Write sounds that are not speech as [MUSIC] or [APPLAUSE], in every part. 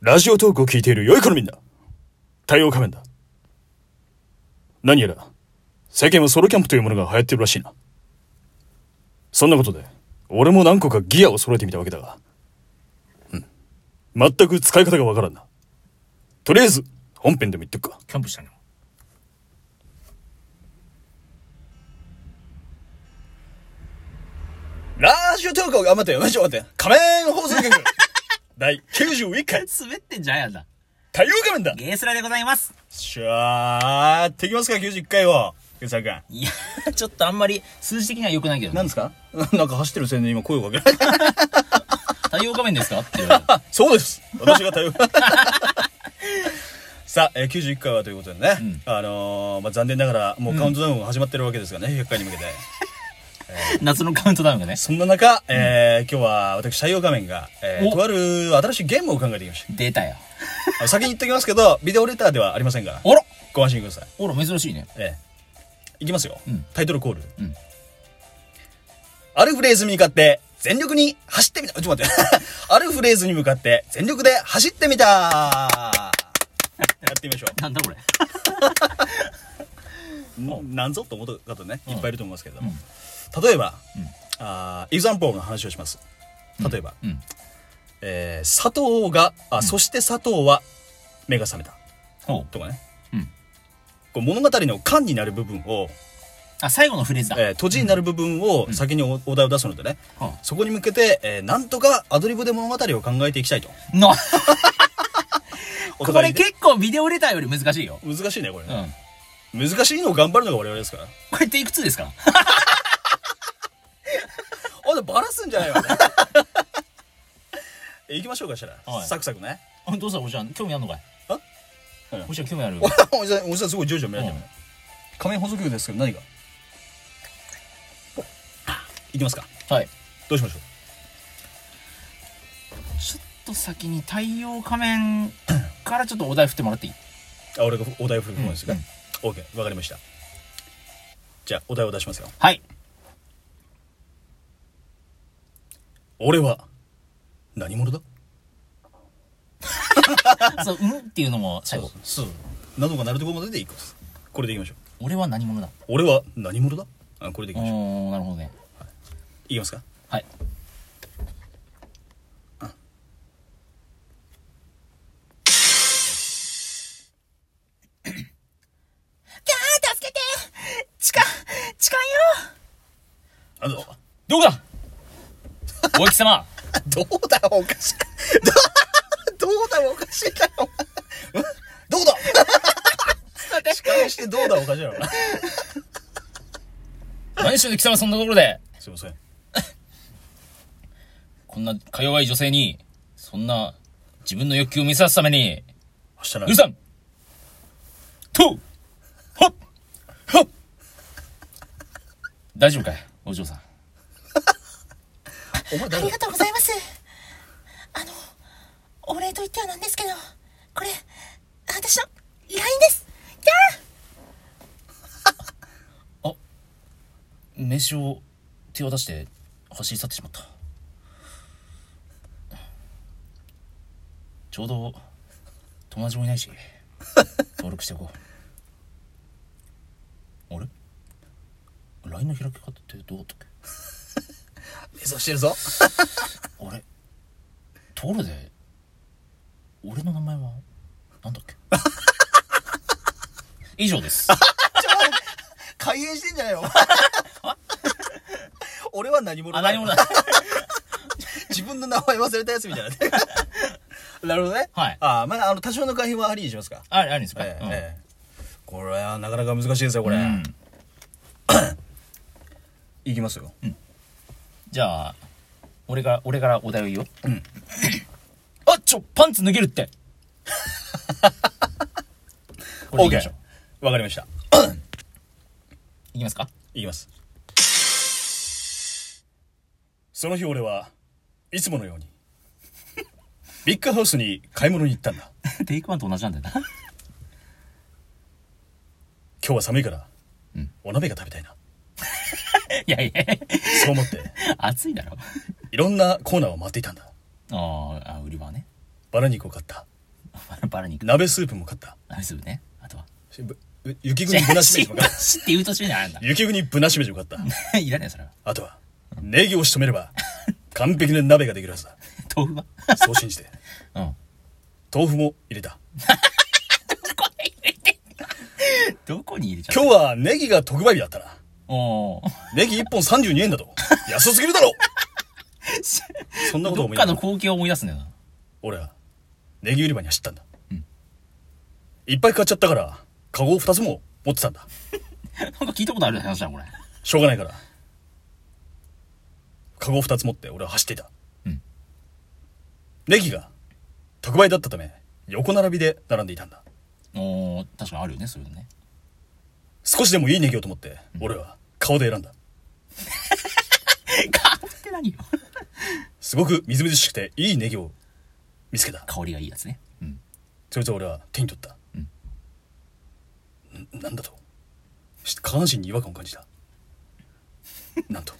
ラジオトークを聞いている良い子のみんな。太陽仮面だ。何やら、世間はソロキャンプというものが流行ってるらしいな。そんなことで、俺も何個かギアを揃えてみたわけだが。うん。全く使い方がわからんな。とりあえず、本編でも言っとくか。キャンプしたのラジオトークを頑張ってよ。ちょっと待って。仮面放送局第91回、滑ってんじゃんやんだ。太陽仮面だゲースラでございます。しゃー、やっていきますか、91回を。ゆうさんくん。いや、ちょっとあんまり数字的には良くないけど、何ですか？[LAUGHS] なんか走ってる宣伝に今声をかけられた。太陽画面ですか？って言われて [LAUGHS] そうです。私が対応。[LAUGHS] さあ、えー、91回はということでね、んあのーまあ、残念ながらもうカウントダウンが始まってるわけですがね、100回に向けて。[LAUGHS] 夏のカウントダウンがね。そんな中、えー今日は私、太陽画面が、えーおとある新しいゲームを考えてきまし出たよ。た。あの先に言っておきますけど、[LAUGHS] ビデオレターではありませんから、あらご安心ください。あら、珍しいね。ええいきますよ、うんタイトルコール。うんあるフレーズに向かって全力に走ってみた。ちょっと待って。[LAUGHS] あるフレーズに向かって全力で走ってみたやってみましょなんだこれ。う。んなんぞと思った方ね、いっぱいいると思いますけれども。うん例えば、うんあーエグザンポーの話をします。例えば、うん。えー砂糖が、あ、そして砂糖は目が覚めた。とかね。うん。こう物語の間になる部分を、あ、最後のフレーズだ。えー、閉じになる部分を先におお題を出すのでね、はそこに向けて、えーなんとかアドリブで物語を考えていきたいと。[LAUGHS] これ結構ビデオレターより難しいよ。難しいね、これうん。ね。難しいのを頑張るのが我々ですから。これっていくつですか？[LAUGHS] あ、でバラすんじゃないわね。[LAUGHS] え行きましょうか、したら。はいサクサクね。あどうした？おじちゃん興味あんのかい？あ？うんおじちゃん興味ある？おじさん、おじさんすごい徐々に見られてるね。仮面補足ですけど何が？いきますか。はい。どうしましょちょっと先に太陽仮面からちょっとお題振ってもらっていい？うあ、俺がお題を振るんですね。オーケー、わかりました。じゃあ、お題を出しますよ。はい。俺は、何者だ？[LAUGHS] そう、うんっていうのも最後。そう。などがなるところまででいくです。これでいきましょう。俺は何者だ？俺は何者だ？あ、これでいきましょう。なるほどね。いきますか？はい。キャー助けて痴漢痴漢よあの、どこだ？お貴様。[LAUGHS] どうだ？おかしい。[LAUGHS] どうだ？おかしいだよ、[LAUGHS] お前どうだ？司会してどうだ？おかしいだろ。何してんの貴様そんなところで。すいません。こんなか弱い女性に、そんな自分の欲求を見せ出すために、明日なうるさん。とうはっはっ。大丈夫かい？お嬢さん。あ [LAUGHS] お前誰だ？りがとうございます。あの、お礼と言ってはなんですけど、これ、私の LINE です。キャー名刺を手を出して走り去ってしまったちょうど友達もいないし登録しておこうあれ LINE の開き方ってどうだったっ [LAUGHS] してるぞ。[LAUGHS] あれ？ところで俺の名前はなんだっけ？[LAUGHS] 以上です開演してんじゃないよ。俺は何者何もない自分の名前忘れたやつみたいな。なるほどね。はいああ、まあ、あの、多少の改変はありにしますか。ああるんですか、うんええええこれはなかなか難しいですよ、これ。うんいきますよ。じゃあ、俺が、俺からお題を言おう。うん。あ、ちょ、パンツ脱げるって。[LAUGHS] これでいきましょう。わかりました。[COUGHS] いきますか？いきます。その日俺はいつものように、[LAUGHS] ビッグハウスに買い物に行ったんだ。[LAUGHS] テイクワンと同じなんだよな。今日は寒いから、うんお鍋が食べたいな。いやいや、そう思って、暑いだろ。いろんなコーナーを回っていたんだ。あーあ、売り場ね。バラ肉を買った。[LAUGHS] バラ肉。鍋スープも買った。何するね。あとは。雪国ぶなしめじも買った。[LAUGHS] しって言う途中にあるんだ。雪国ぶなしめじも買った。[LAUGHS] いらねえ、それは。あとは、ネギを仕留めれば、完璧な鍋ができるはずだ。豆腐は？そう信じて。うん。豆腐も入れた。どこに入れちゃった今日はネギが特売日だったな。ネギ1本32円だと。安すぎるだろ [LAUGHS] そんなことどっ思いながからの光景を思い出すんだよな。俺は、ネギ売り場に走ったんだ。いっぱい買っちゃったから、カゴを2つも持ってたんだ。[LAUGHS] なんか聞いたことある話だ、これ。しょうがないから。カゴを2つ持って俺は走っていた。うんネギが特売だったため、横並びで並んでいたんだ。おー、確かにあるよね、そういうのね。少しでもいいネギをと思って、俺は顔で選んだ。[LAUGHS] 顔って何よ？[LAUGHS] すごくみずみずしくていいネギを見つけた。香りがいいやつね。うん。それと俺は手に取った。うんんなんだとし下半身に違和感を感じた。[LAUGHS] なんと、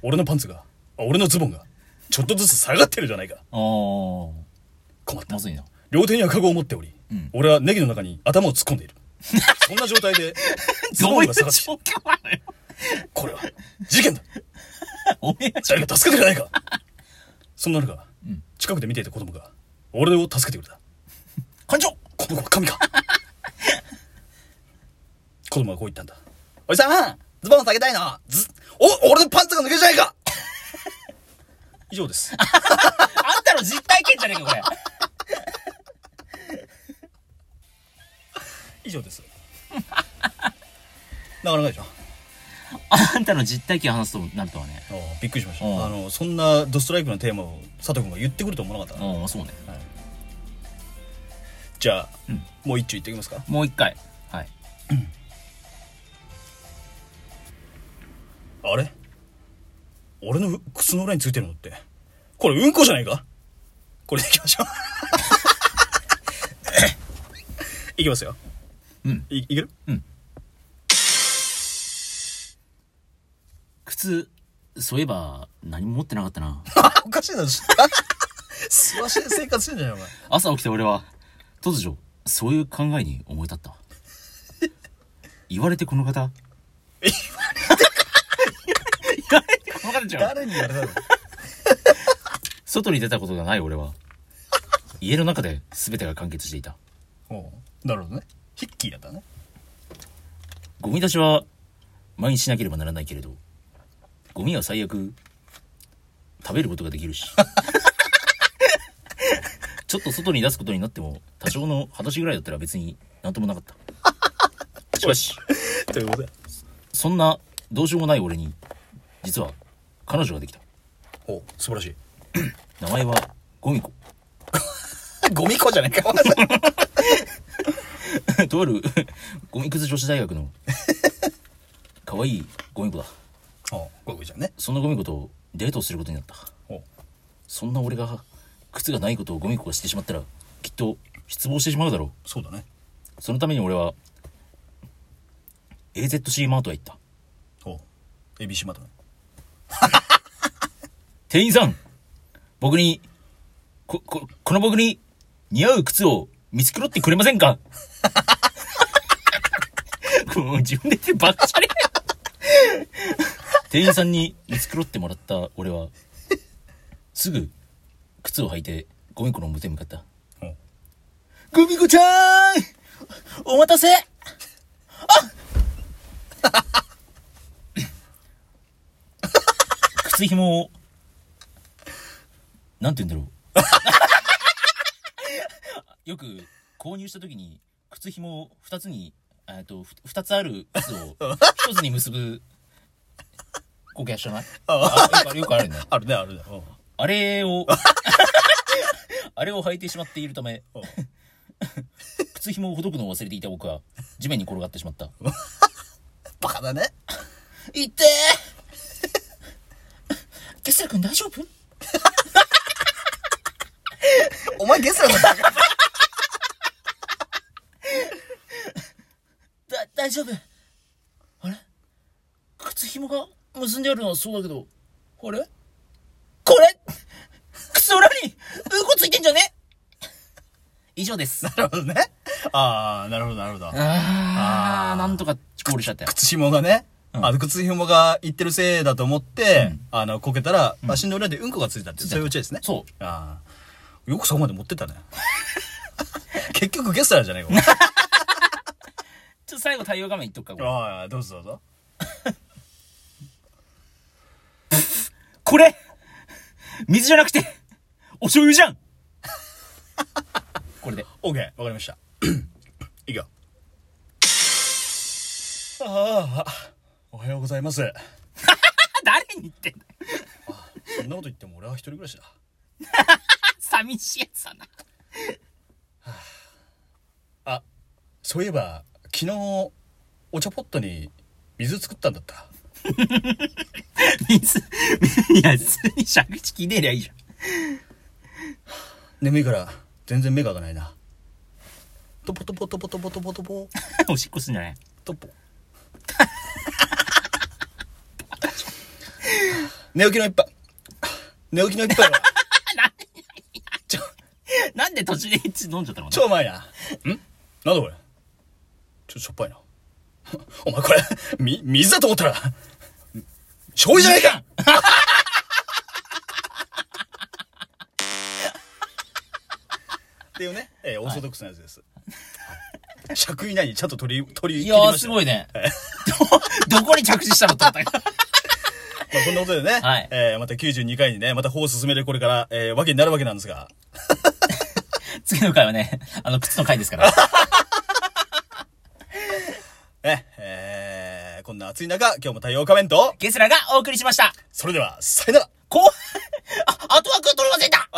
俺のパンツが、あ俺のズボンが、ちょっとずつ下がってるじゃないか。おー、困ったま。ずいな。両手にはカゴを持っており、うん俺はネギの中に頭を突っ込んでいる。そんな状態で、[LAUGHS] ズボンが下がってきた。状況なのよ。これは、事件だおめえが誰か助けてくれないかそんな中、ん近くで見ていた子供が、俺を助けてくれた。館長この子は神か [LAUGHS] 子供はこう言ったんだ。おじさんズボン下げたいのず、お、俺のパンツが抜けるじゃないか [LAUGHS] 以上です。あんたの実体験じゃねえか、これ。なかなかでしょあんたの実体験を話すとなるとはね。びっくりしました。うんあの、そんなドストライクのテーマを佐藤君が言ってくると思わなかったな。おー、そうね。じゃあ、うんもう一丁言ってきますか？もう一回。はい。あれ？俺の靴の裏についてるのって、これうんこじゃないか？これでいきましょう。[LAUGHS] [COUGHS] いきますよ。うん。い、いける？靴、そういえば、何も持ってなかったな。[LAUGHS] おかしいな。すわしで生活してんじゃないお前。朝起きて俺は、突如、そういう考えに思い立った。[LAUGHS] 言われてこの方。言言われてこの方じゃん。誰に言われたの？外に出たことがない俺は、家の中で全てが完結していた。おうなるほどね。ヒッキーだったね。ゴミ出しは、毎日しなければならないけれど、ゴミは最悪、食べることができるし。[LAUGHS] ちょっと外に出すことになっても、多少の裸足ぐらいだったら別になんともなかった。しかし、[LAUGHS] ということで。そんなどうしようもない俺に、実は彼女ができた。おう素晴らしい。[CLEARS THROAT] 名前はゴミコ。[LAUGHS] ゴミ子じゃないか。とあるゴミクズ女子大学の可愛いゴミ子だ。おうゴミ子ちゃんね。そんなゴミ子とデートをすることになった。おうそんな俺が靴がないことをゴミ子がしてしまったら、きっと失望してしまうだろそうだね。う。そのために俺は、AZC マートへ行った。おう ABC マートね。[LAUGHS] 店員さん僕に、こ、こ、この僕に似合う靴を見繕ってくれませんか？[LAUGHS] もう自分で言ってばっちゃり店員さんに見繕ってもらった俺は、すぐ靴を履いてゴミ子の元へ向かった。ゴミ子ちゃーんお待たせあ靴紐を、なんて言うんだろう。よく購入した時に靴紐を二つに、えっと、二つある靴を一つに結ぶ光景は知らな。いあよくあるね。あるね、あるね。あれを、[LAUGHS] あれを履いてしまっているため、靴紐をほどくのを忘れていた僕は地面に転がってしまった。[LAUGHS] バカだね。いってーゲスラ君大丈夫？お前ゲスラだ [LAUGHS] だ、大丈夫。あれ？靴紐が？結んであるのはそうだけど、あれ？これ？[LAUGHS] 靴の裏にうんこついてんじゃね？以上です。なるほどね。ああ、なるほど、なるほど。あー、なんとかゴールしちゃったよ。靴紐がね、うんあの、靴紐が言ってるせいだと思って、うんあの、こけたら、足の裏でうんこがついたって、そういうオチですね。そう。ああ。よくそこまで持ってったね。[LAUGHS] 結局ゲストなんじゃないか、[LAUGHS] ちょっと最後対応画面いっとくか、これ。ああ、どうぞどうぞ。これ水じゃなくて、お醤油じゃん [LAUGHS] これで。オッケー、わかりました。[CLEARS THROAT] いくよ。ああ、おはようございます。[LAUGHS] 誰に言ってんだよ。そんなこと言っても俺は一人暮らしだ。[LAUGHS] 寂しいやつだな。あ、そういえば、昨日、お茶ポットに水作ったんだった。水、いや、普通に尺口聞いてりゃいいじゃん。眠いから、全然目が開かないな。トポトポトポトポトポトポ、[LAUGHS] おしっこすんじゃない？トポ。寝起きの一杯。寝起きの一杯は、[LAUGHS] [LAUGHS] ちょ、なんで途中で飲んじゃったの？超うまいな。ん？なんだこれ？ちょっとしょっぱいな。お前これ、み、水だと思ったら、醤油じゃねえかっていうね、えーオーソドックスなやつです。はい尺以内にちゃんと取り、取りいや。すごいね。ど、[LAUGHS] どこに着地したの？と思った。まあ、こんなことでね、はいえーまた92回にね、また方を進めるこれから、えーわけになるわけなんですが、[LAUGHS] 次の回はね、あの、靴の回ですから。ね、えーこんな暑い中、今日も太陽仮面と、ゲスラがお送りしました。それでは、さよなら。こう、[LAUGHS] あ、後枠取れませんだ